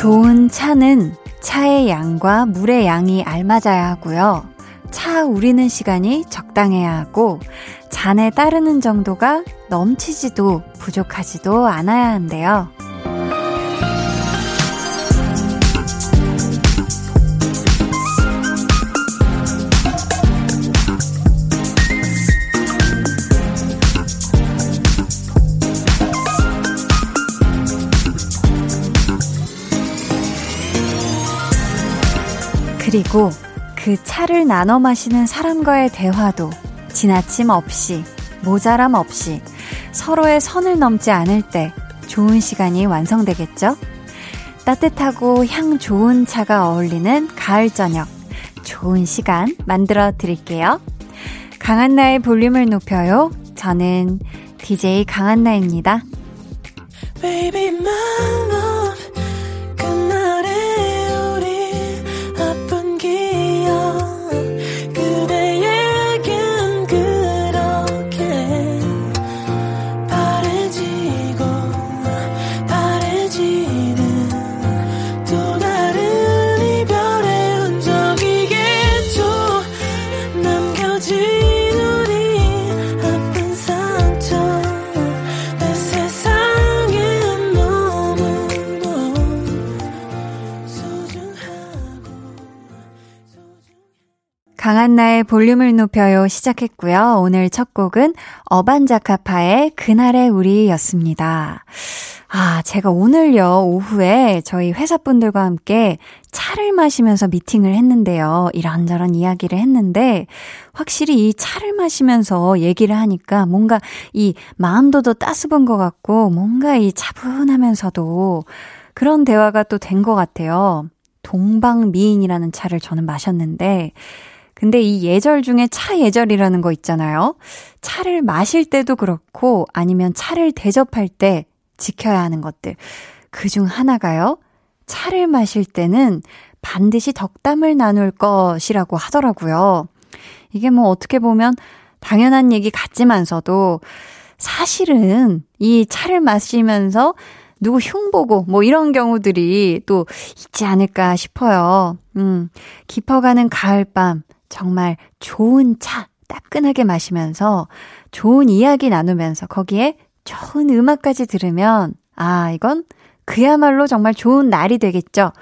좋은 차는 차의 양과 물의 양이 알맞아야 하고요. 차 우리는 시간이 적당해야 하고 잔에 따르는 정도가 넘치지도 부족하지도 않아야 한대요. 그리고 그 차를 나눠 마시는 사람과의 대화도 지나침 없이, 모자람 없이 서로의 선을 넘지 않을 때 좋은 시간이 완성되겠죠? 따뜻하고 향 좋은 차가 어울리는 가을 저녁, 좋은 시간 만들어 드릴게요. 강한나의 볼륨을 높여요. 저는 DJ 강한나입니다. Baby, 볼륨을 높여요 시작했고요. 오늘 첫 곡은 어반자카파의 그날의 우리였습니다. 아, 제가 오늘요, 오후에 저희 회사분들과 함께 차를 마시면서 미팅을 했는데요. 이런저런 이야기를 했는데, 확실히 이 차를 마시면서 얘기를 하니까 뭔가 이 마음도 더 따스분 것 같고, 뭔가 이 차분하면서도 그런 대화가 또 된 것 같아요. 동방미인이라는 차를 저는 마셨는데, 근데 이 예절 중에 차 예절이라는 거 있잖아요. 차를 마실 때도 그렇고 아니면 차를 대접할 때 지켜야 하는 것들. 그 중 하나가요. 차를 마실 때는 반드시 덕담을 나눌 것이라고 하더라고요. 이게 뭐 어떻게 보면 당연한 얘기 같지만서도 사실은 이 차를 마시면서 누구 흉보고 뭐 이런 경우들이 또 있지 않을까 싶어요. 음, 깊어가는 가을밤 정말 좋은 차 따끈하게 마시면서 좋은 이야기 나누면서 거기에 좋은 음악까지 들으면 아, 이건 그야말로 정말 좋은 날이 되겠죠.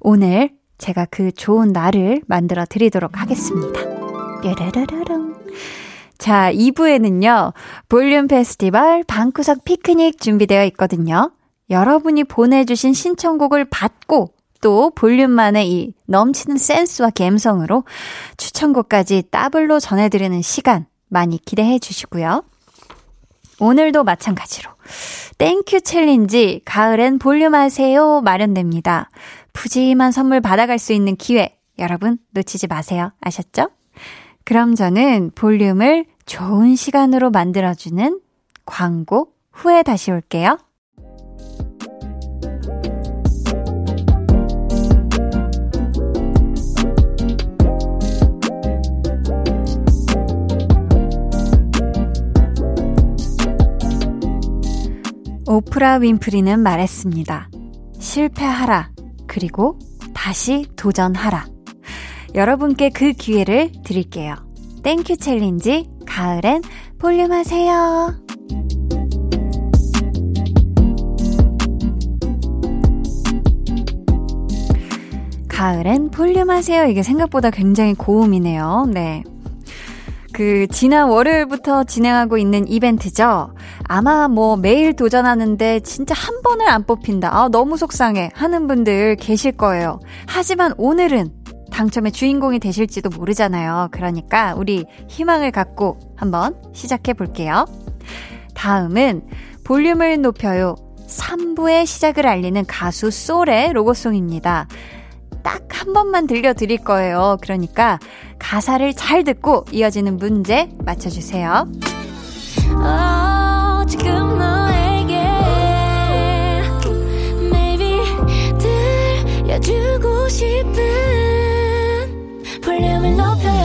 오늘 제가 그 좋은 날을 만들어 드리도록 하겠습니다. 뾰라라라랑. 자, 2부에는요, 볼륨 페스티벌 방구석 피크닉 준비되어 있거든요. 여러분이 보내주신 신청곡을 받고 또 볼륨만의 이 넘치는 센스와 감성으로 추천곡까지 따블로 전해드리는 시간 많이 기대해 주시고요. 오늘도 마찬가지로 thank you challenge 가을엔 볼륨하세요 마련됩니다. 푸짐한 선물 받아갈 수 있는 기회 여러분 놓치지 마세요. 아셨죠? 그럼 저는 볼륨을 좋은 시간으로 만들어주는 광고 후에 다시 올게요. 오프라 윈프리는 말했습니다. 실패하라. 그리고 다시 도전하라. 여러분께 그 기회를 드릴게요. thank you challenge 가을엔 볼륨 하세요. 가을엔 볼륨 하세요. 이게 생각보다 굉장히 고음이네요. 네. 그, 지난 월요일부터 진행하고 있는 이벤트죠. 아마 뭐 매일 도전하는데 진짜 한 번을 안 뽑힌다. 아, 너무 속상해. 하는 분들 계실 거예요. 하지만 오늘은 당첨의 주인공이 되실지도 모르잖아요. 그러니까 우리 희망을 갖고 한번 시작해 볼게요. 다음은 볼륨을 높여요. 3부의 시작을 알리는 가수 솔의 로고송입니다. 딱 한 번만 들려드릴 거예요. 그러니까 가사를 잘 듣고 이어지는 문제 맞춰주세요. 어, 싶은 볼륨을 높여요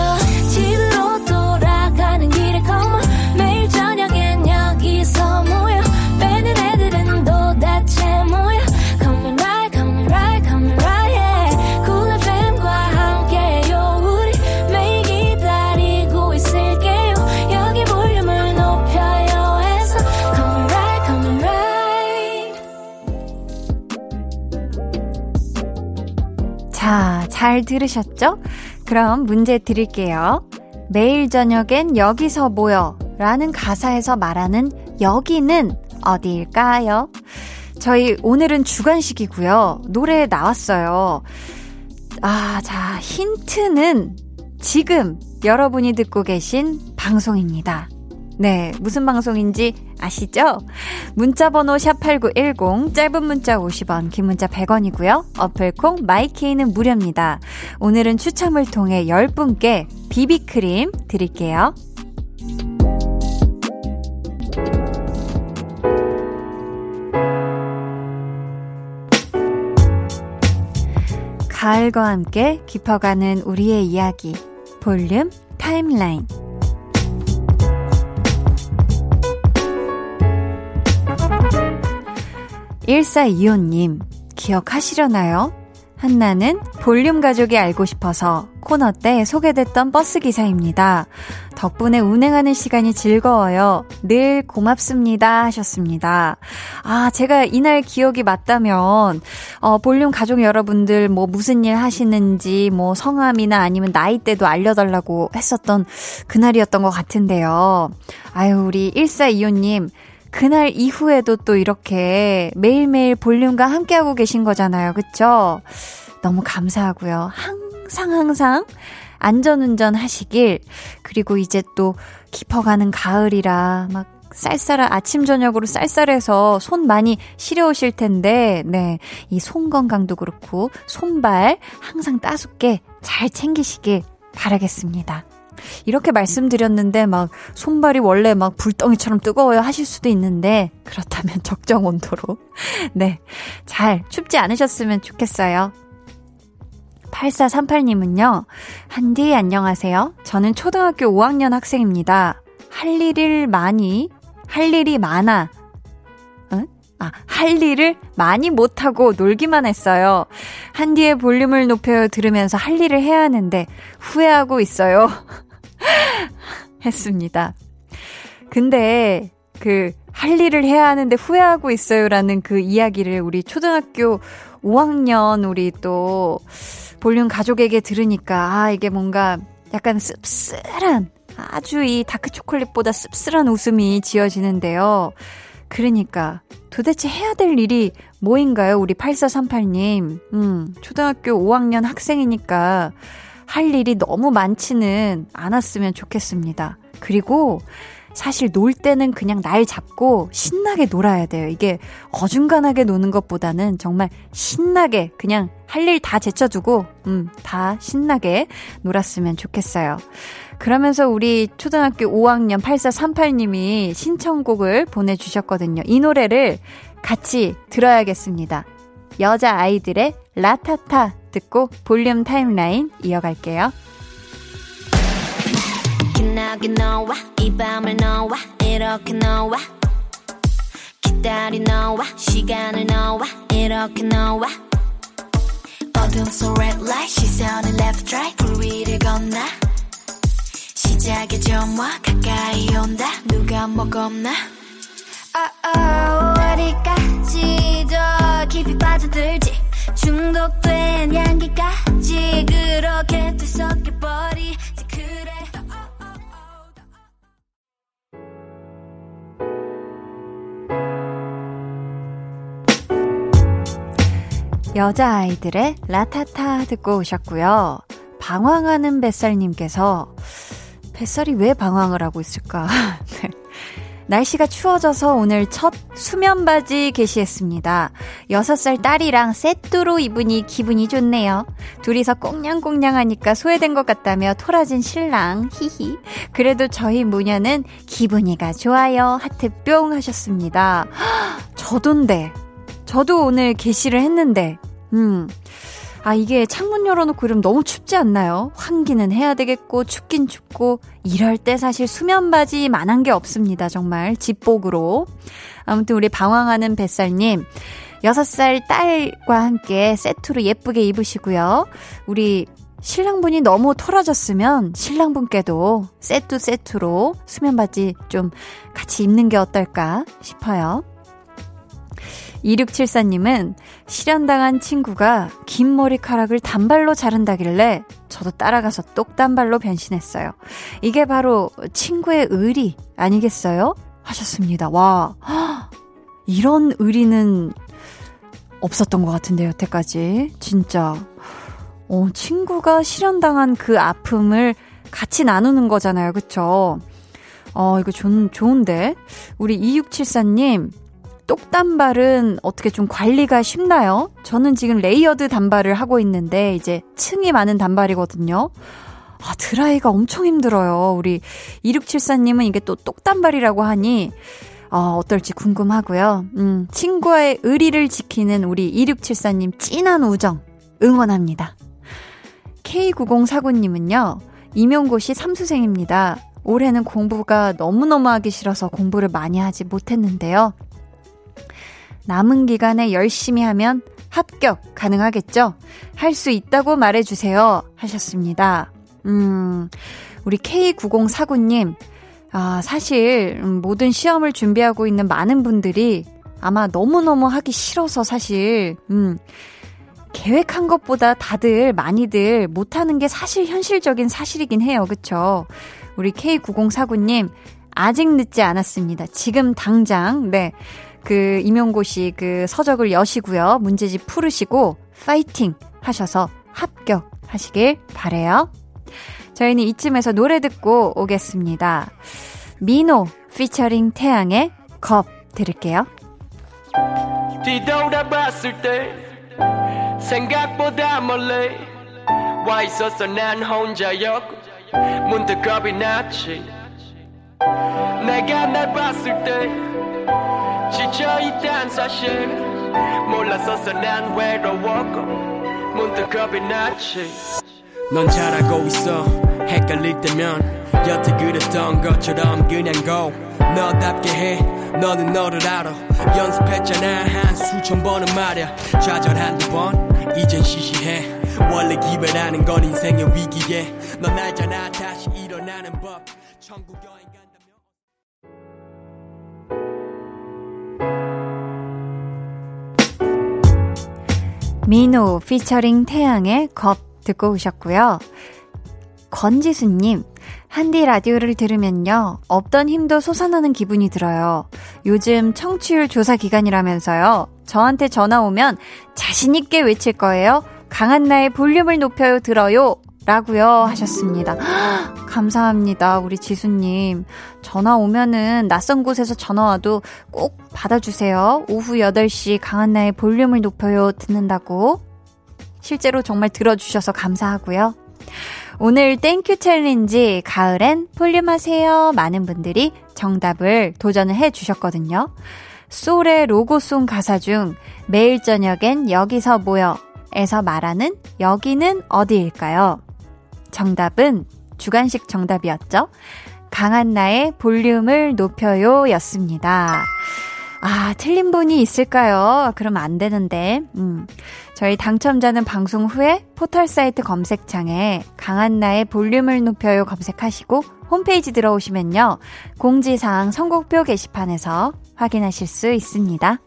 잘 들으셨죠? 그럼 문제 드릴게요. 매일 저녁엔 여기서 모여 라는 가사에서 말하는 여기는 어디일까요? 저희 오늘은 주관식이고요. 노래 나왔어요. 아, 자, 힌트는 지금 여러분이 듣고 계신 방송입니다. 네, 무슨 방송인지 아시죠? 문자번호 샵8910, 짧은 문자 50원, 긴 문자 100원이고요. 어플콩, 마이케이는 무료입니다. 오늘은 추첨을 통해 10분께 비비크림 드릴게요. 가을과 함께 깊어가는 우리의 이야기. 볼륨 타임라인. 1425님, 기억하시려나요? 한나는 볼륨 가족이 알고 싶어서 코너 때 소개됐던 버스 기사입니다. 덕분에 운행하는 시간이 즐거워요. 늘 고맙습니다. 하셨습니다. 아, 제가 이날 기억이 맞다면, 어, 볼륨 가족 여러분들 뭐 무슨 일 하시는지, 뭐 성함이나 아니면 나이대도 알려달라고 했었던 그날이었던 것 같은데요. 아유, 우리 1425님, 그날 이후에도 또 이렇게 매일매일 볼륨과 함께하고 계신 거잖아요. 그쵸? 너무 감사하고요. 항상 항상 안전운전 하시길. 그리고 이제 또 깊어가는 가을이라 막 쌀쌀한 아침 저녁으로 쌀쌀해서 손 많이 시려우실 텐데 네. 이 손 건강도 그렇고 손발 항상 따숩게 잘 챙기시길 바라겠습니다. 이렇게 말씀드렸는데 막 손발이 원래 막 불덩이처럼 뜨거워요 하실 수도 있는데 그렇다면 적정 온도로 네. 잘 춥지 않으셨으면 좋겠어요. 8438님은요. 한디 안녕하세요. 저는 초등학교 5학년 학생입니다. 할 일을 많이 할 일이 많아 응? 아, 할 일을 많이 못하고 놀기만 했어요. 한디의 볼륨을 높여 들으면서 할 일을 해야 하는데 후회하고 있어요. 했습니다. 근데 그 할 일을 해야 하는데 후회하고 있어요라는 그 이야기를 우리 초등학교 5학년 우리 또 볼륨 가족에게 들으니까 아 이게 뭔가 약간 씁쓸한 아주 이 다크 초콜릿보다 씁쓸한 웃음이 지어지는데요. 그러니까 도대체 해야 될 일이 뭐인가요? 우리 8438님. 음, 초등학교 5학년 학생이니까 할 일이 너무 많지는 않았으면 좋겠습니다. 그리고 사실 놀 때는 그냥 날 잡고 신나게 놀아야 돼요. 이게 어중간하게 노는 것보다는 정말 신나게 그냥 할 일 다 제쳐두고, 음, 다 신나게 놀았으면 좋겠어요. 그러면서 우리 초등학교 5학년 8438님이 신청곡을 보내주셨거든요. 이 노래를 같이 들어야겠습니다. 여자 아이들의 라타타 듣고 볼륨 타임라인 이어갈게요. oh, oh, 어디까지 더 깊이 빠져들지 중독된 향기까지 그렇게 뒤섞여버리지 그래 여자아이들의 라타타 듣고 오셨고요. 방황하는 뱃살님께서 뱃살이 왜 방황을 하고 있을까? 네. 날씨가 추워져서 오늘 첫 수면 바지 게시했습니다. 6살 딸이랑 세트로 입으니 기분이 좋네요. 둘이서 꽁냥꽁냥 하니까 소외된 것 같다며 토라진 신랑, 히히. 그래도 저희 모녀는 기분이가 좋아요. 하트 뿅 하셨습니다. 저도인데. 저도 오늘 게시를 했는데, 음. 아, 이게 창문 열어놓고 이러면 너무 춥지 않나요? 환기는 해야 되겠고, 춥긴 춥고, 이럴 때 사실 수면바지 만한 게 없습니다. 정말. 집복으로. 아무튼 우리 방황하는 뱃살님, 6살 딸과 함께 세트로 예쁘게 입으시고요. 우리 신랑분이 너무 토라졌으면 신랑분께도 세트 세트로 수면바지 좀 같이 입는 게 어떨까 싶어요. 2674님은 실현당한 친구가 긴 머리카락을 단발로 자른다길래 저도 따라가서 똑단발로 변신했어요. 이게 바로 친구의 의리 아니겠어요? 하셨습니다. 와, 이런 의리는 없었던 것 같은데, 여태까지. 진짜. 어, 친구가 실현당한 그 아픔을 같이 나누는 거잖아요. 그쵸? 어, 이거 좋, 좋은데? 우리 2674님, 똑단발은 어떻게 좀 관리가 쉽나요? 저는 지금 layered 단발을 하고 있는데, 이제 층이 많은 단발이거든요. 아, 드라이가 엄청 힘들어요. 우리 2674님은 이게 또 똑단발이라고 하니, 어, 어떨지 궁금하고요. 음, 친구와의 의리를 지키는 우리 2674님 찐한 우정 응원합니다. K9049님은요, 임용고시 삼수생입니다. 올해는 공부가 너무너무 하기 싫어서 공부를 많이 하지 못했는데요. 남은 기간에 열심히 하면 합격 가능하겠죠? 할 수 있다고 말해주세요. 하셨습니다. 음, 우리 K9049님, 아, 사실, 음, 모든 시험을 준비하고 있는 많은 분들이 아마 너무너무 하기 싫어서 사실, 음, 계획한 것보다 다들 많이들 못하는 게 사실 현실적인 사실이긴 해요. 그쵸? 우리 K9049님, 아직 늦지 않았습니다. 지금 당장, 네. 그, 임용고시 그 서적을 여시고요. 문제집 풀으시고, 파이팅 하셔서 합격하시길 바래요 저희는 이쯤에서 노래 듣고 오겠습니다. 미노 피처링 태양의 겁 들을게요. 뒤돌아봤을 때 생각보다 멀리 와 있었어 난 혼자였고 문득 겁이 났지 내가 날 봤을 때 지쳐있단 사실. 몰랐었어 난 외로웠고 문득 겁이 났지. 넌 잘하고 있어. 헷갈릴 때면 여태 그랬던 것처럼 그냥 go. 너답게 해. 너는 너를 알아. 연습했잖아. 한 수천 번은 말야. 좌절 한두 번. 이젠 시시해. 원래 기회라는 건 인생의 위기에. 넌 알잖아. 다시 일어나는 법. 천국 여행 미노 피처링 태양의 겁 듣고 오셨고요. 권지수님, 한디 라디오를 들으면요, 없던 힘도 솟아나는 기분이 들어요. 요즘 청취율 조사 기간이라면서요. 저한테 전화 오면 자신있게 외칠 거예요. 강한 나의 볼륨을 높여요, 들어요. 라고요 하셨습니다. 감사합니다. 우리 지수님. 전화 오면은 낯선 곳에서 전화 와도 꼭 받아주세요. 오후 8시 강한 나의 볼륨을 높여요 듣는다고. 실제로 정말 들어주셔서 감사하고요. 오늘 thank you challenge 가을엔 볼륨 하세요. 많은 분들이 정답을 도전을 해 주셨거든요. 소울의 로고송 가사 중 매일 저녁엔 여기서 모여 에서 말하는 여기는 어디일까요? 정답은 주관식 정답이었죠. 강한나의 볼륨을 높여요 였습니다. 아, 틀린 분이 있을까요? 그러면 안 되는데. 음. 저희 당첨자는 방송 후에 포털 사이트 검색창에 강한나의 볼륨을 높여요 검색하시고 홈페이지 들어오시면요. 공지사항 선곡표 게시판에서 확인하실 수 있습니다.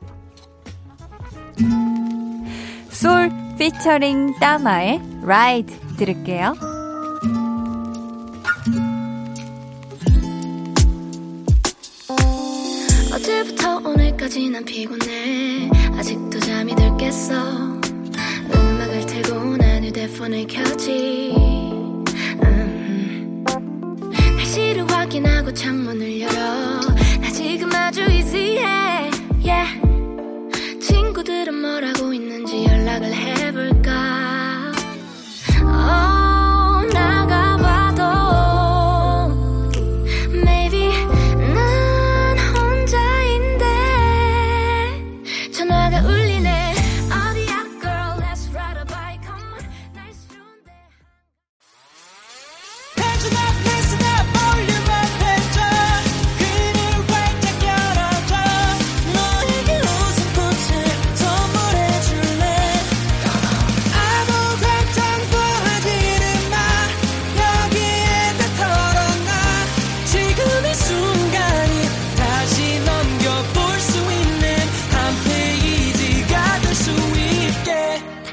솔 피처링 따마의 라이드 들을게요. 어제부터 오늘까지 난 피곤해. 아직도 잠이 들 깼어. 음악을 틀고 난 휴대폰을 켜지. 음. 날씨를 확인하고 창문을 열어. 나 지금 아주 easy해. Yeah. 친구들은 뭐라고 있는지 연락을 해볼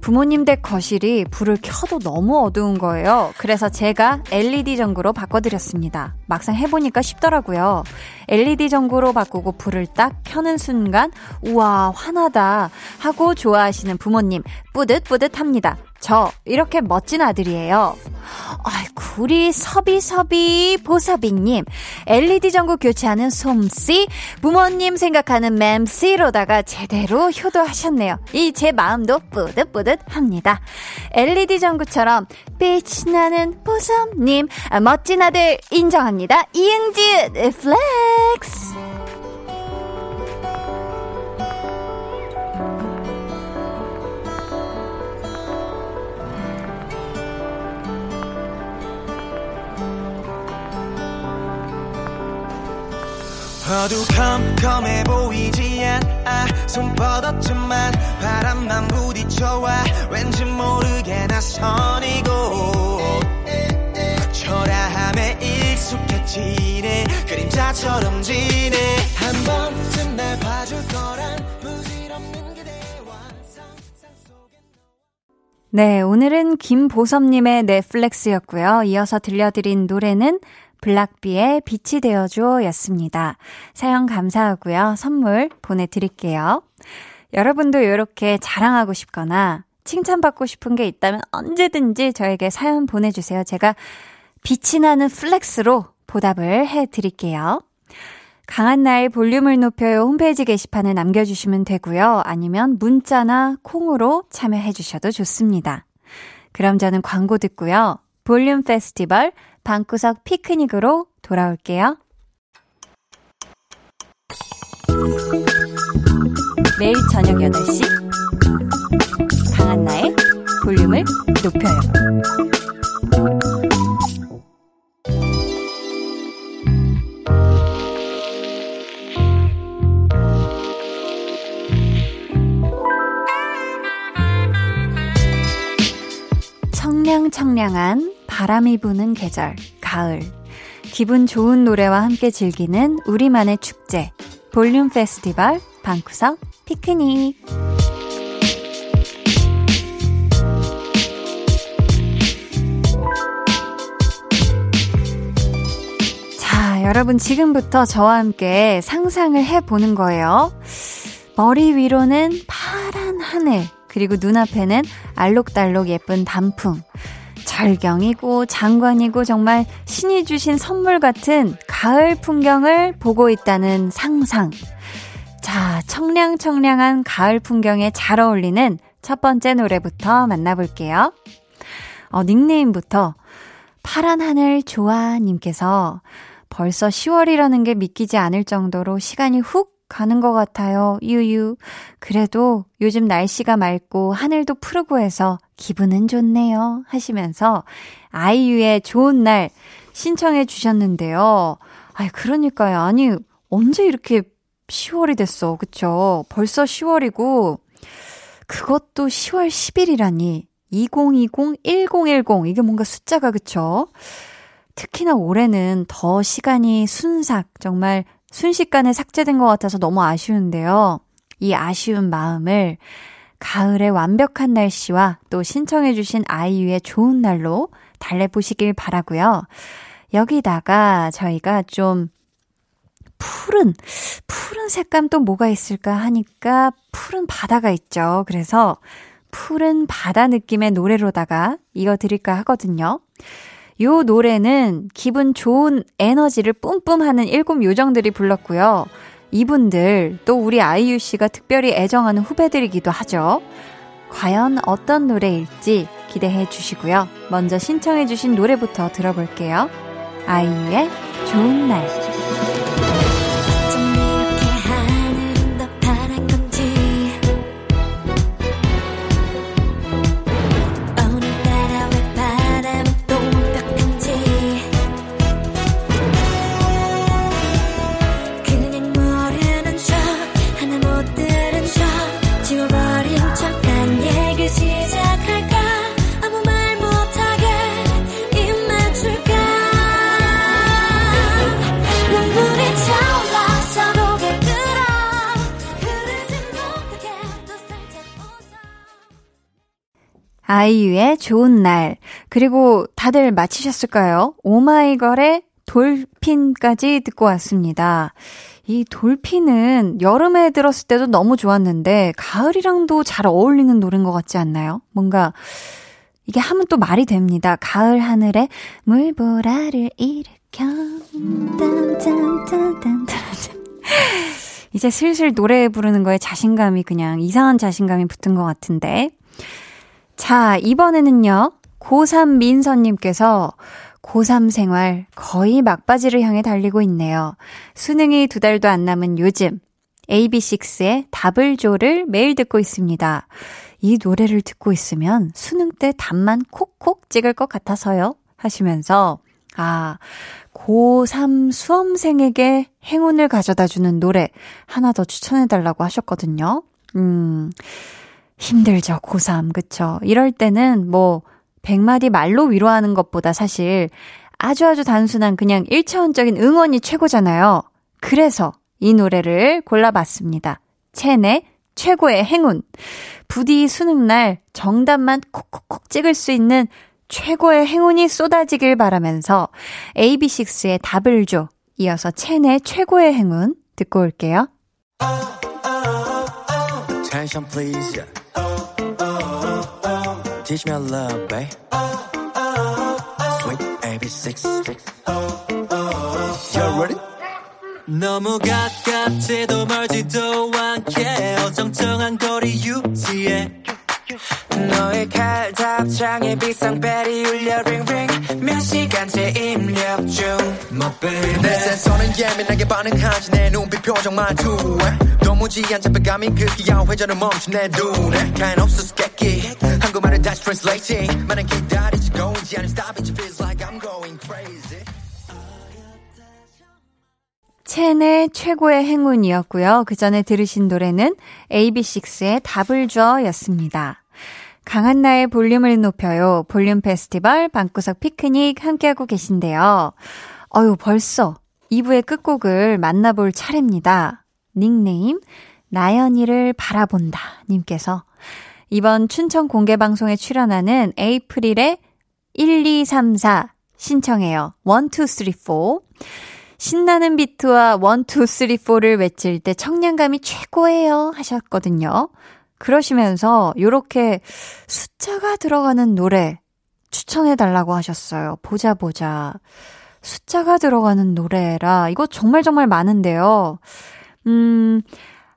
부모님 댁 거실이 불을 켜도 너무 어두운 거예요. 그래서 제가 LED 전구로 바꿔드렸습니다. 막상 해보니까 쉽더라고요. LED 전구로 바꾸고 불을 딱 켜는 순간, 우와, 환하다. 하고 좋아하시는 부모님, 뿌듯뿌듯 합니다. 저 이렇게 멋진 아들이에요. 아이고 우리 서비서비 보서비님 LED 전구 교체하는 솜씨 부모님 생각하는 맴씨로다가 제대로 효도하셨네요. 이 제 마음도 뿌듯뿌듯합니다. LED 전구처럼 빛이 나는 보섭님 아, 멋진 아들 인정합니다. 이응지 flex 어두컴컴해 보이지 않아. 손뻗었지만 바람만 부딪혀와 왠지 모르게 나선이고. 초라함에 익숙해지네. 그림자처럼 지네. 한 번쯤 날 봐줄 거란 네 오늘은 김보섭님의 넷플렉스였고요. 이어서 들려드린 노래는 블락비의 빛이 되어줘 였습니다. 사연 감사하고요. 선물 보내드릴게요. 여러분도 이렇게 자랑하고 싶거나 칭찬받고 싶은 게 있다면 언제든지 저에게 사연 보내주세요. 제가 빛이 나는 flex로 보답을 해드릴게요. 강한나의 볼륨을 높여요 홈페이지 게시판에 남겨주시면 되고요. 아니면 문자나 콩으로 참여해 주셔도 좋습니다. 그럼 저는 광고 듣고요. 볼륨 페스티벌 방구석 피크닉으로 돌아올게요. 매일 저녁 8시 강한나의 볼륨을 높여요. 청량청량한 바람이 부는 계절, 가을. 기분 좋은 노래와 함께 즐기는 우리만의 축제. 볼륨 페스티벌, 방구석, 피크닉. 자, 여러분 지금부터 저와 함께 상상을 해보는 거예요. 머리 위로는 파란 하늘, 그리고 눈앞에는 알록달록 예쁜 단풍. 절경이고 장관이고 정말 신이 주신 선물 같은 가을 풍경을 보고 있다는 상상. 자, 청량청량한 가을 풍경에 잘 어울리는 첫 번째 노래부터 만나볼게요. 어, 닉네임부터 파란 하늘 좋아님께서 벌써 10월이라는 게 믿기지 않을 정도로 시간이 훅 가는 것 같아요. 유유. 그래도 요즘 날씨가 맑고 하늘도 푸르고 해서 기분은 좋네요. 하시면서 아이유의 좋은 날 신청해 주셨는데요. 아이, 그러니까요. 아니, 언제 이렇게 10월이 됐어. 그쵸? 벌써 10월이고, 그것도 10월 10일이라니. 2020, 1010. 이게 뭔가 숫자가 그쵸? 특히나 올해는 더 시간이 순삭, 정말 순식간에 삭제된 것 같아서 너무 아쉬운데요. 이 아쉬운 마음을 가을의 완벽한 날씨와 또 신청해주신 아이유의 좋은 날로 달래보시길 바라고요. 여기다가 저희가 좀 푸른, 푸른 색감 또 뭐가 있을까 하니까 푸른 바다가 있죠. 그래서 푸른 바다 느낌의 노래로다가 이어 드릴까 하거든요. 요 노래는 기분 좋은 에너지를 뿜뿜 하는 일곱 요정들이 불렀고요. 이분들 또 우리 아이유 씨가 특별히 애정하는 후배들이기도 하죠. 과연 어떤 노래일지 기대해 주시고요. 먼저 신청해 주신 노래부터 들어볼게요. 아이유의 좋은 날. 아이유의 좋은 날, 그리고 다들 맞히셨을까요? 오마이걸의 돌핀까지 듣고 왔습니다. 이 돌핀은 여름에 들었을 때도 너무 좋았는데, 가을이랑도 잘 어울리는 노래인 것 같지 않나요? 뭔가, 이게 하면 또 말이 됩니다. 가을 하늘에 물보라를 일으켜. 이제 슬슬 노래 부르는 거에 자신감이 그냥 이상한 자신감이 붙은 것 같은데. 자, 이번에는요. 고3 민서님께서 고3 생활 거의 막바지를 향해 달리고 있네요. 수능이 두 달도 안 남은 요즘 AB6IX의 답을 줘를 매일 듣고 있습니다. 이 노래를 듣고 있으면 수능 때 답만 콕콕 찍을 것 같아서요. 하시면서 아, 고3 수험생에게 행운을 가져다 주는 노래 하나 더 추천해 달라고 하셨거든요. 음, 힘들죠, 고3. 그쵸. 이럴 때는 뭐, 100마디 말로 위로하는 것보다 사실 아주 아주 단순한 그냥 1차원적인 응원이 최고잖아요. 그래서 이 노래를 골라봤습니다. 첸의 최고의 행운. 부디 수능날 정답만 콕콕콕 찍을 수 있는 최고의 행운이 쏟아지길 바라면서 AB6IX의 답을 줘. 이어서 첸의 최고의 행운 듣고 올게요. Attention. Teach me love, babe. Sweet AB6. You ready? 너무 가깝지도 멀지도 않게 어정쩡한 거리 유지해 너의 칼답장에 비상벨이 울려 링링 몇 시간째 입력 중 My baby 내 센서는 예민하게 반응하지 내 눈빛 표정 말투에 도무지 안 잡혀감이 그 귀여운 회전을 멈춘 내 눈에 kind of 수수께끼 한국말을 다시 translating 많은 기다리지 going 않은 stop it feels like I'm going crazy 첸의 최고의 행운이었고요. 그 전에 들으신 노래는 AB6IX의 답을 줘 였습니다. 강한나의 볼륨을 높여요. 볼륨 페스티벌 방구석 피크닉 함께하고 계신데요. 어유 벌써 2부의 끝곡을 만나볼 차례입니다. 닉네임 나연이를 바라본다 님께서 이번 춘천 공개 방송에 출연하는 에이프릴의 1234 신청해요. 1 2 3 4 신나는 비트와 1, 2, 3, 4를 외칠 때 청량감이 최고예요 하셨거든요. 그러시면서 요렇게 숫자가 들어가는 노래 추천해 달라고 하셨어요. 보자 보자. 숫자가 들어가는 노래라 이거 정말 정말 많은데요. 음,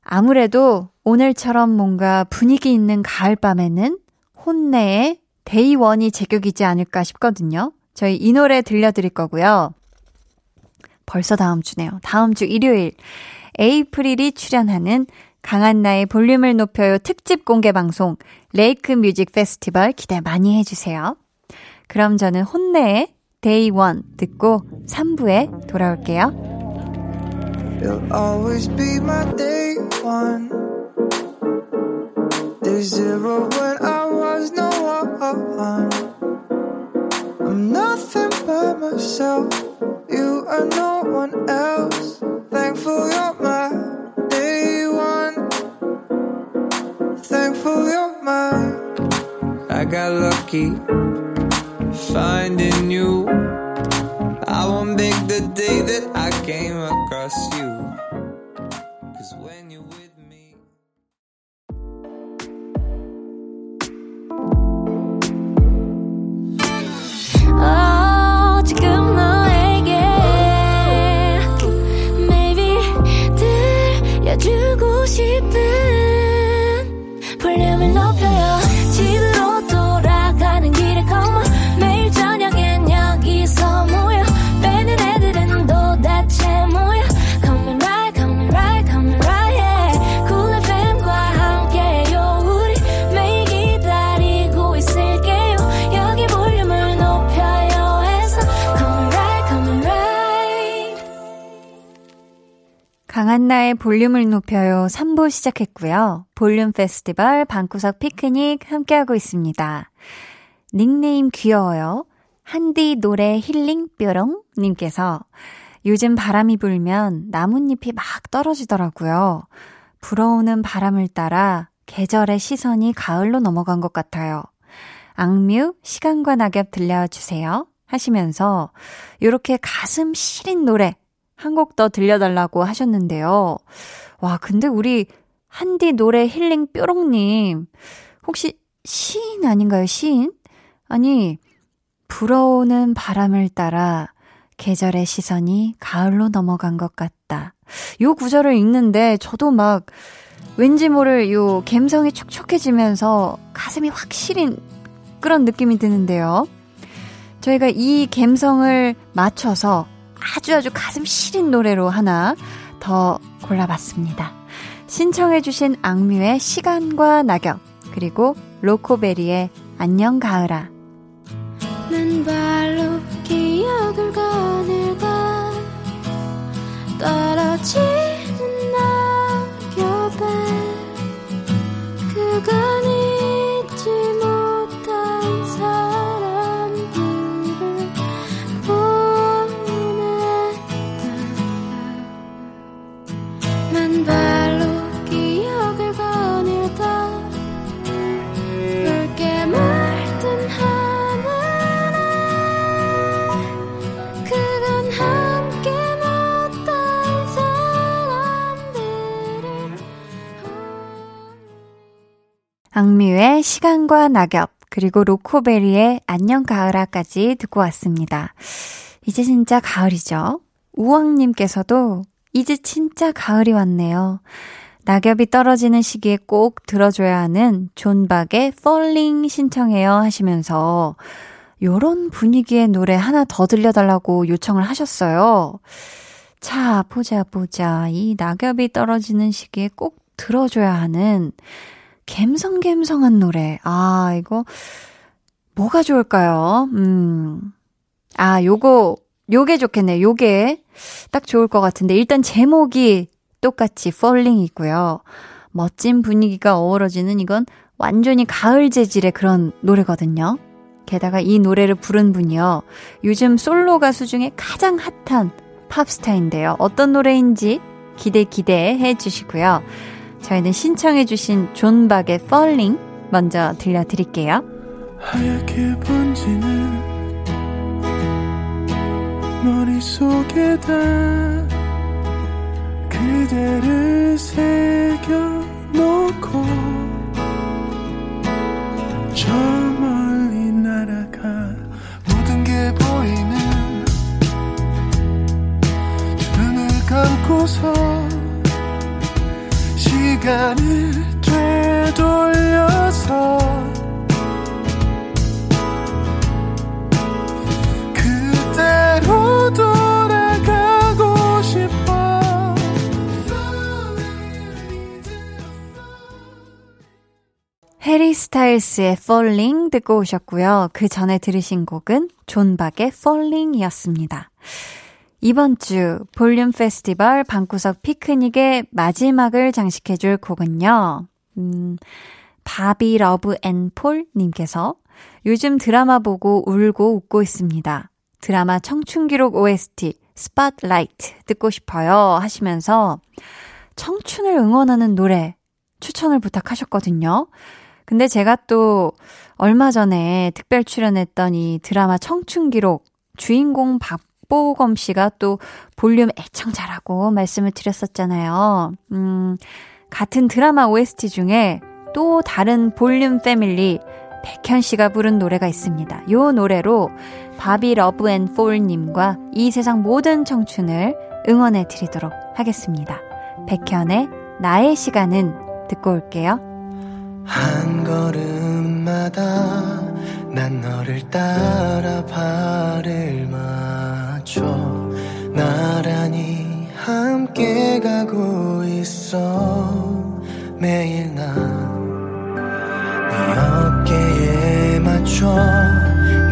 아무래도 오늘처럼 뭔가 분위기 있는 가을밤에는 혼내의 데이원이 제격이지 않을까 싶거든요. 저희 이 노래 들려드릴 거고요. 벌써 다음 주네요. 다음 주 일요일 에이프릴이 출연하는 강한나의 볼륨을 높여요 특집 공개 방송 레이크 뮤직 페스티벌 기대 많이 해주세요. 그럼 저는 혼내의 데이 원 듣고 3부에 돌아올게요. You'll always be my day one. There's zero when I was no one. I'm nothing but myself. You are no one else. Thankful you're my day one. Thankful you're my. I got lucky finding you. I won't make the day that I came across you. Cause when you're with me. Oh, 지금 한나의 볼륨을 높여요 3부 시작했고요. 볼륨 페스티벌 방구석 피크닉 함께하고 있습니다. 닉네임 귀여워요. 한디 노래 힐링 뾰롱 님께서 요즘 바람이 불면 나뭇잎이 막 떨어지더라고요. 불어오는 바람을 따라 계절의 시선이 가을로 넘어간 것 같아요. 악뮤, 시간과 낙엽 들려주세요. 하시면서, 이렇게 가슴 시린 노래 한 곡 더 들려달라고 하셨는데요. 와, 근데 우리 한디 노래 힐링 뾰롱님, 혹시 시인 아닌가요, 시인? 아니, 불어오는 바람을 따라 계절의 시선이 가을로 넘어간 것 같다. 요 구절을 읽는데 저도 막 왠지 모를 요 감성이 촉촉해지면서 가슴이 확 시린 그런 느낌이 드는데요. 저희가 이 감성을 맞춰서 아주 아주 가슴 시린 노래로 하나 더 골라봤습니다. 신청해주신 악뮤의 시간과 낙엽, 그리고 로코베리의 안녕 가을아. 맨발로 기억을 거닐까 떨어지 악뮤의 시간과 낙엽 그리고 로코베리의 안녕 가을아까지 듣고 왔습니다. 이제 진짜 가을이죠. 우왕님께서도 이제 진짜 가을이 왔네요. 낙엽이 떨어지는 시기에 꼭 들어줘야 하는 존박의 Falling 신청해요 하시면서 요런 분위기의 노래 하나 더 들려달라고 요청을 하셨어요. 자, 보자, 보자. 이 낙엽이 떨어지는 시기에 꼭 들어줘야 하는 갬성갬성한 노래. 아, 이거, 뭐가 좋을까요? 음. 아, 요거, 요게 좋겠네. 요게 딱 좋을 것 같은데. 일단 제목이 똑같이 Falling이고요. 멋진 분위기가 어우러지는 이건 완전히 가을 재질의 그런 노래거든요. 게다가 이 노래를 부른 분이요. 요즘 솔로 가수 중에 가장 핫한 팝스타인데요. 어떤 노래인지 기대 기대해 주시고요. 저희는 신청해주신 존박의 Falling 먼저 들려드릴게요. 하얗게 번지는 머릿속에다 그대를 새겨놓고 저 멀리 날아가 모든 게 보이는 두 눈을 감고서 시간을 되돌려서 그대로 돌아가고 싶어 해리 스타일스의 Falling 듣고 오셨고요. 그 전에 들으신 곡은 존박의 Falling이었습니다. 이번 주 볼륨 페스티벌 방구석 피크닉의 마지막을 장식해줄 곡은요. 음, 바비 러브 앤 폴 님께서 요즘 드라마 보고 울고 웃고 있습니다. 드라마 청춘기록 OST Spotlight 듣고 싶어요 하시면서 청춘을 응원하는 노래 추천을 부탁하셨거든요. 근데 제가 또 얼마 전에 특별 출연했던 이 드라마 청춘기록 주인공 박 보검 씨가 또 볼륨 애청자라고 말씀을 드렸었잖아요. 음, 같은 드라마 OST 중에 또 다른 볼륨 패밀리 백현 씨가 부른 노래가 있습니다. 요 노래로 바비 러브 앤 폴 님과 이 세상 모든 청춘을 응원해 드리도록 하겠습니다. 백현의 나의 시간은 듣고 올게요. 한 걸음마다 난 너를 따라 발을 맞춰 나란히 함께 가고 있어. 매일 난네 어깨에 맞춰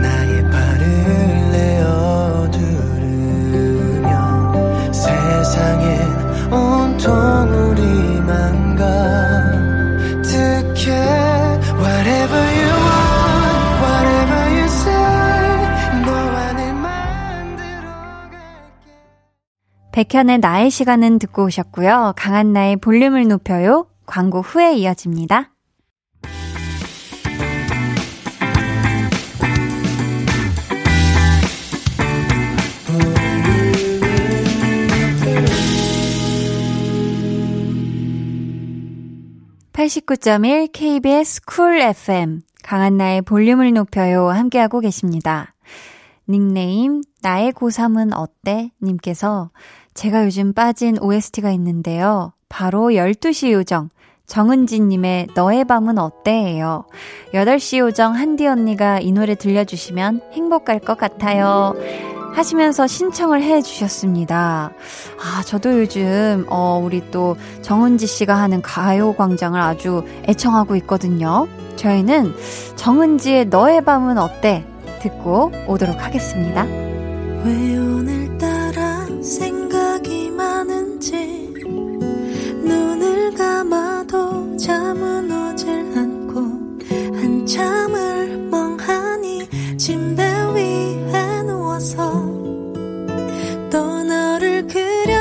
나의 발을 내어 두르면 세상엔 온통 우리만 백현의 나의 시간은 듣고 오셨고요. 강한나의 볼륨을 높여요. 광고 후에 이어집니다. (89.1) KBS 쿨 FM 강한나의 볼륨을 높여요 함께하고 계십니다. 닉네임 나의 고3은 어때? 님께서 제가 요즘 빠진 OST가 있는데요. 바로 12시 요정 정은지님의 너의 밤은 어때?예요. 8시 요정 한디 언니가 이 노래 들려주시면 행복할 것 같아요. 하시면서 신청을 해 주셨습니다. 아, 저도 요즘, 어, 우리 또 정은지 씨가 하는 가요광장을 아주 애청하고 있거든요. 저희는 정은지의 너의 밤은 어때? 듣고 오도록 하겠습니다. 왜 오늘따라 생각이 많은지? 눈을 감아도 잠은 오질 않고 한참을 멍하니 침대 위에 누워서 또 너를 그려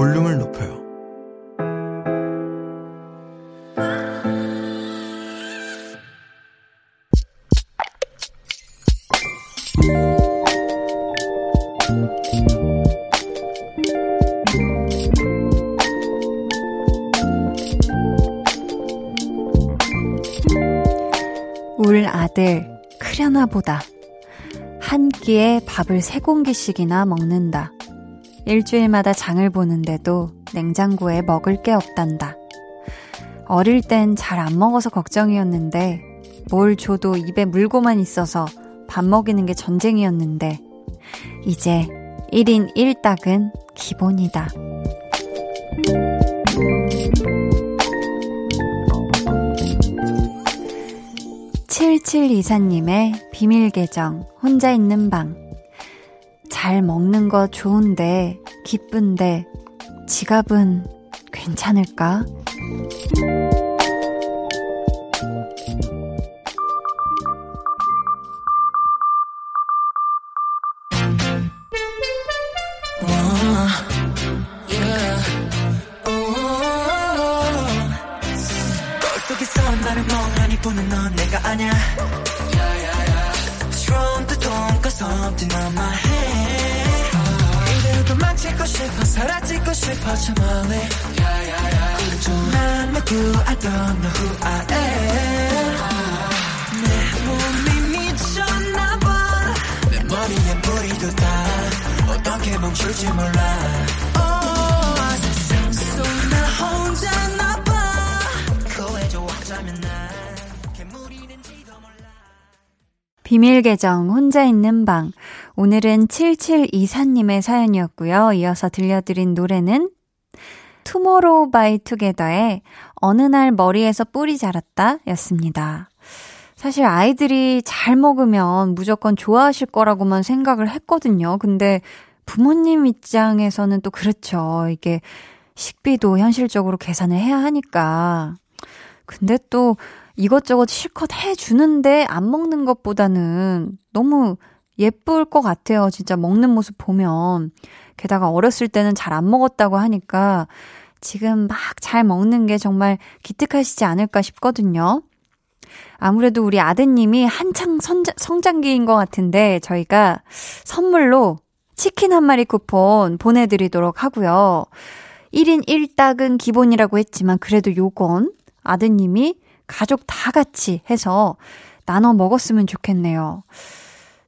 볼륨을 높여요. 울 아들, 크려나 보다. 한 끼에 밥을 세 공기씩이나 먹는다. 일주일마다 장을 보는데도 냉장고에 먹을 게 없단다. 어릴 땐 잘 안 먹어서 걱정이었는데, 뭘 줘도 입에 물고만 있어서 밥 먹이는 게 전쟁이었는데, 이제 1인 1닭은 기본이다. 7724님의 비밀 계정, 혼자 있는 방. 잘 먹는 거 좋은데, 기쁜데, 지갑은 괜찮을까? 비밀 계정 혼자 있는 방. 오늘은 7724님의 사연이었고요. 이어서 들려드린 노래는 투모로우 바이 투게더의 어느 날 머리에서 뿔이 자랐다 였습니다. 사실 아이들이 잘 먹으면 무조건 좋아하실 거라고만 생각을 했거든요. 근데 부모님 입장에서는 또 그렇죠. 이게 식비도 현실적으로 계산을 해야 하니까. 근데 또 이것저것 실컷 해주는데 안 먹는 것보다는 너무 예쁠 것 같아요. 진짜 먹는 모습 보면. 게다가 어렸을 때는 잘 안 먹었다고 하니까 지금 막 잘 먹는 게 정말 기특하시지 않을까 싶거든요. 아무래도 우리 아드님이 한창 선자, 성장기인 것 같은데 저희가 선물로 치킨 한 마리 쿠폰 보내드리도록 하고요. 1인 1닭은 기본이라고 했지만 그래도 요건 아드님이 가족 다 같이 해서 나눠 먹었으면 좋겠네요.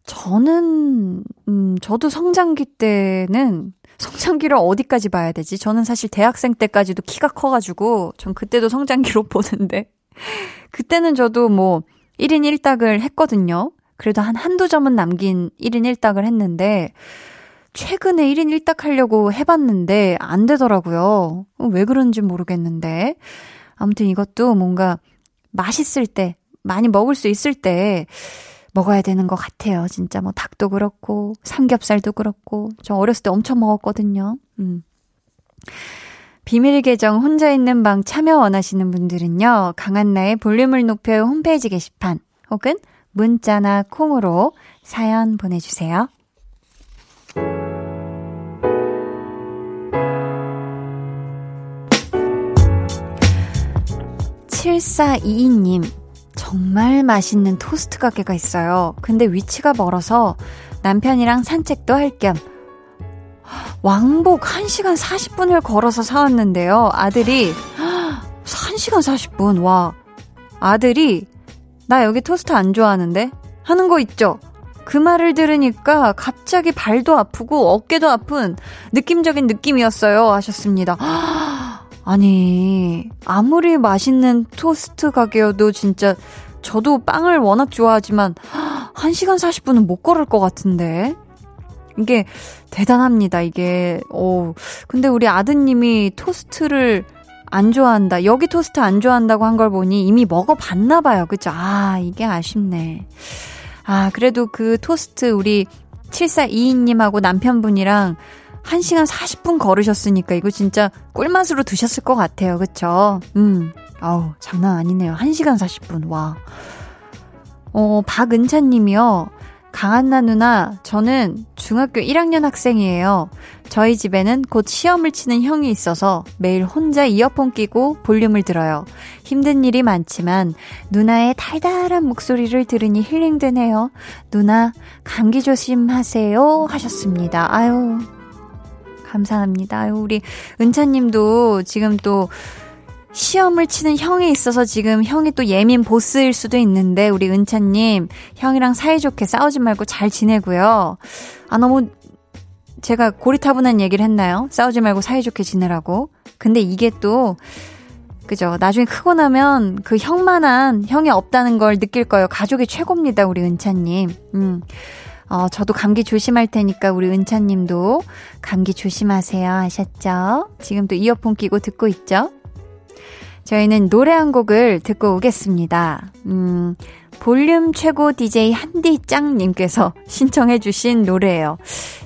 저는, 음, 저도 성장기 때는, 성장기를 어디까지 봐야 되지? 저는 사실 대학생 때까지도 키가 커가지고, 전 그때도 성장기로 보는데, 그때는 저도 뭐, 1인 1닭을 했거든요. 그래도 한 한두 점은 남긴 1인 1닭을 했는데, 최근에 1인 1닭 하려고 해봤는데, 안 되더라고요. 왜 그런지 모르겠는데. 아무튼 이것도 뭔가 맛있을 때, 많이 먹을 수 있을 때 먹어야 되는 것 같아요. 진짜 뭐 닭도 그렇고, 삼겹살도 그렇고, 저 어렸을 때 엄청 먹었거든요. 음. 비밀 계정 혼자 있는 방 참여 원하시는 분들은요, 강한나의 볼륨을 높여 홈페이지 게시판 혹은 문자나 콩으로 사연 보내주세요. 7422님, 정말 맛있는 토스트 가게가 있어요. 근데 위치가 멀어서 남편이랑 산책도 할 겸 왕복 1시간 40분을 걸어서 사왔는데요. 아들이 1시간 40분. 와. 아들이 나 여기 토스트 안 좋아하는데 하는 거 있죠. 그 말을 들으니까 갑자기 발도 아프고 어깨도 아픈 느낌적인 느낌이었어요. 하셨습니다. 아니, 아무리 맛있는 토스트 가게여도 진짜 저도 빵을 워낙 좋아하지만 1시간 40분은 못 걸을 것 같은데. 이게 대단합니다, 이게. 오. 근데 우리 아드님이 토스트를 안 좋아한다. 여기 토스트 안 좋아한다고 한 걸 보니 이미 먹어봤나 봐요. 그죠? 아, 이게 아쉽네. 아, 그래도 그 토스트 우리 7422님하고 남편분이랑 1시간 40분 걸으셨으니까 이거 진짜 꿀맛으로 드셨을 것 같아요. 그쵸? 음. 아우, 장난 아니네요. 1시간 40분. 와. 어, 박은찬 님이요. 강한나 누나, 저는 중학교 1학년 학생이에요. 저희 집에는 곧 시험을 치는 형이 있어서 매일 혼자 이어폰 끼고 볼륨을 들어요. 힘든 일이 많지만 누나의 달달한 목소리를 들으니 힐링되네요. 누나, 감기 조심하세요. 하셨습니다. 아유, 감사합니다. 우리 은찬님도 지금 또 시험을 치는 형이 있어서 지금 형이 또 예민 보스일 수도 있는데 우리 은찬님 형이랑 사이좋게 싸우지 말고 잘 지내고요. 아 너무 제가 고리타분한 얘기를 했나요? 싸우지 말고 사이좋게 지내라고. 근데 이게 또 그죠. 나중에 크고 나면 그 형만한 형이 없다는 걸 느낄 거예요. 가족이 최고입니다, 우리 은찬님. 음. 어, 저도 감기 조심할 테니까 우리 은찬님도 감기 조심하세요 하셨죠? 지금 도 이어폰 끼고 듣고 있죠? 저희는 노래 한 곡을 듣고 오겠습니다. 음, 볼륨 최고 DJ 한디짱님께서 신청해주신 노래예요.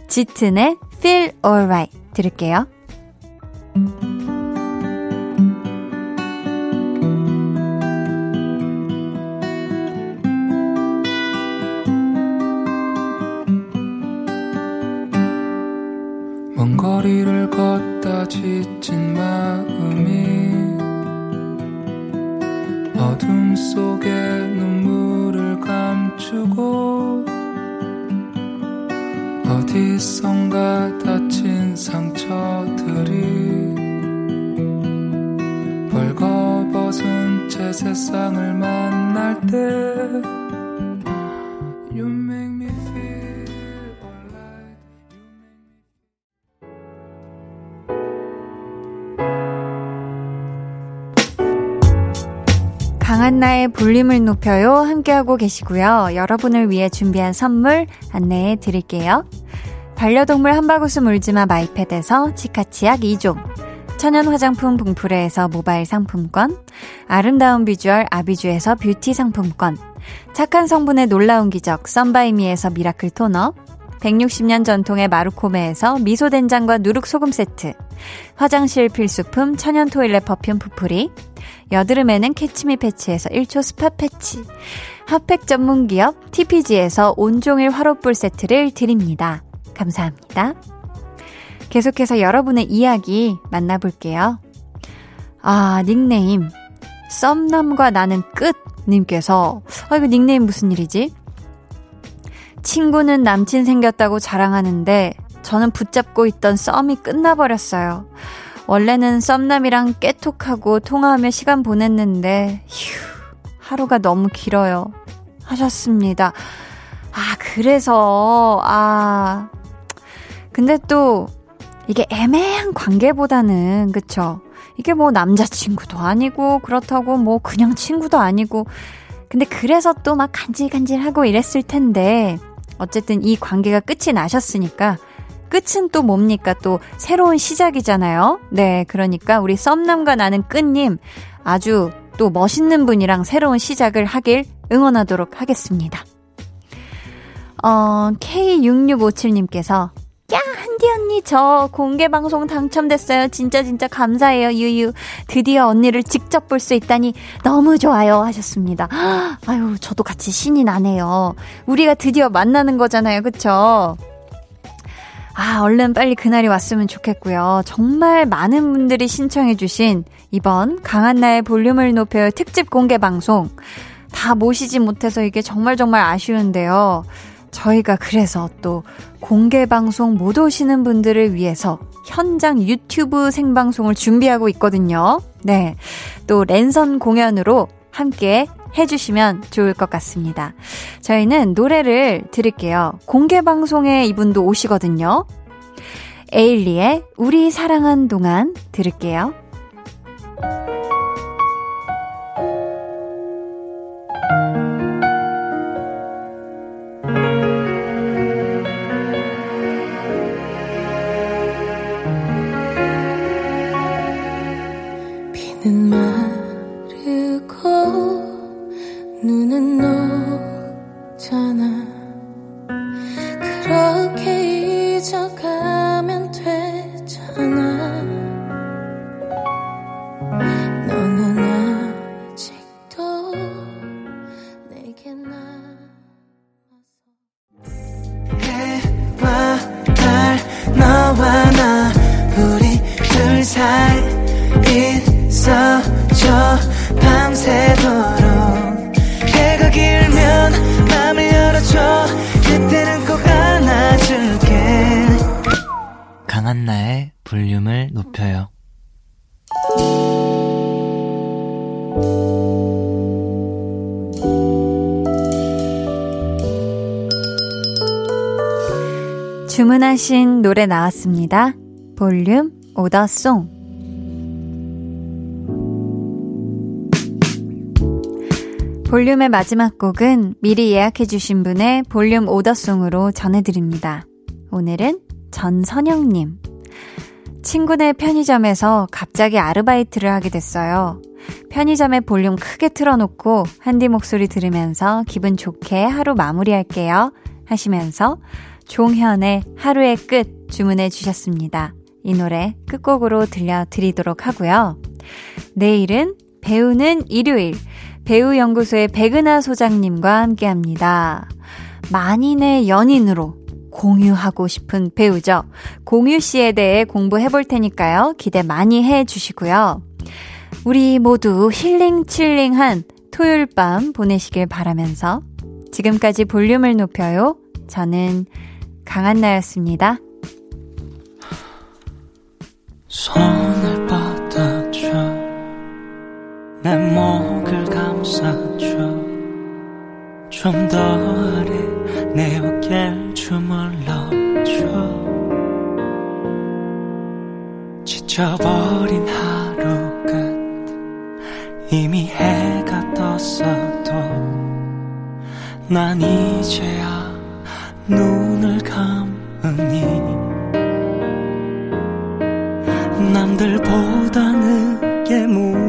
짙은의 Feel Alright 들을게요. 먼 거리를 걷다 지친 마음이 어둠 속에 눈물을 감추고 어디선가 다친 상처들이 벌거벗은 채 세상을 만날 때 한나의 볼륨을 높여요. 함께하고 계시고요. 여러분을 위해 준비한 선물 안내해 드릴게요. 반려동물 한바구스 물지마 마이패드에서 치카치약 2종. 천연 화장품 봉프레에서 모바일 상품권. 아름다운 비주얼 아비주에서 뷰티 상품권. 착한 성분의 놀라운 기적 썬바이미에서 miracle 토너. 160년 전통의 마루코메에서 미소된장과 누룩소금 세트. 화장실 필수품 천연 toilet perfume 푸풀이. 여드름에는 캐치미 패치에서 1초 spot 패치. 핫팩 전문 기업 TPG에서 온종일 화롯불 세트를 드립니다. 감사합니다. 계속해서 여러분의 이야기 만나볼게요. 아, 닉네임. 썸남과 나는 끝 님께서 아 이거 닉네임 무슨 일이지? 친구는 남친 생겼다고 자랑하는데 저는 붙잡고 있던 썸이 끝나버렸어요. 원래는 썸남이랑 깨톡하고 통화하며 시간 보냈는데 휴 하루가 너무 길어요. 하셨습니다. 아 그래서 아 근데 또 이게 애매한 관계보다는 그쵸? 이게 뭐 남자친구도 아니고 그렇다고 뭐 그냥 친구도 아니고 근데 그래서 또 막 간질간질하고 이랬을 텐데 어쨌든 이 관계가 끝이 나셨으니까 끝은 또 뭡니까? 또 새로운 시작이잖아요. 네, 그러니까 우리 썸남과 나는 끝님, 아주 또 멋있는 분이랑 새로운 시작을 하길 응원하도록 하겠습니다. 어, K6657님께서 야, 한디 언니, 저 공개 방송 당첨됐어요. 진짜, 진짜 감사해요, 유유. 드디어 언니를 직접 볼 수 있다니 너무 좋아요. 하셨습니다. 아유, 저도 같이 신이 나네요. 우리가 드디어 만나는 거잖아요. 그쵸? 아, 얼른 빨리 그날이 왔으면 좋겠고요. 정말 많은 분들이 신청해주신 이번 강한나의 볼륨을 높여요 특집 공개 방송. 다 모시지 못해서 이게 정말 정말 아쉬운데요. 저희가 그래서 또 공개 방송 못 오시는 분들을 위해서 현장 유튜브 생방송을 준비하고 있거든요. 네. 또 랜선 공연으로 함께 해주시면 좋을 것 같습니다. 저희는 노래를 들을게요. 공개 방송에 이분도 오시거든요. 에일리의 우리 사랑한 동안 들을게요. 주문하신 노래 나왔습니다. 볼륨 오더송. 볼륨의 마지막 곡은 미리 예약해주신 분의 볼륨 오더송으로 전해드립니다. 오늘은 전선영님. 친구네 편의점에서 갑자기 아르바이트를 하게 됐어요. 편의점에 볼륨 크게 틀어놓고 한디 목소리 들으면서 기분 좋게 하루 마무리할게요. 하시면서 종현의 하루의 끝 주문해 주셨습니다. 이 노래 끝곡으로 들려드리도록 하고요. 내일은 배우는 일요일 배우연구소의 백은하 소장님과 함께 합니다. 만인의 연인으로 공유하고 싶은 배우죠. 공유 씨에 대해 공부해 볼 테니까요. 기대 많이 해 주시고요. 우리 모두 힐링 칠링한 토요일 밤 보내시길 바라면서 지금까지 볼륨을 높여요. 저는 강한나였습니다. 손을 뻗어줘. 내 목을 감싸줘. 좀 더 아래 내 어깨를 주물러줘. 지쳐버린 하루 끝. 이미 해가 떴어도 난 이제야 눈을 감으니 남들보다 늦게 문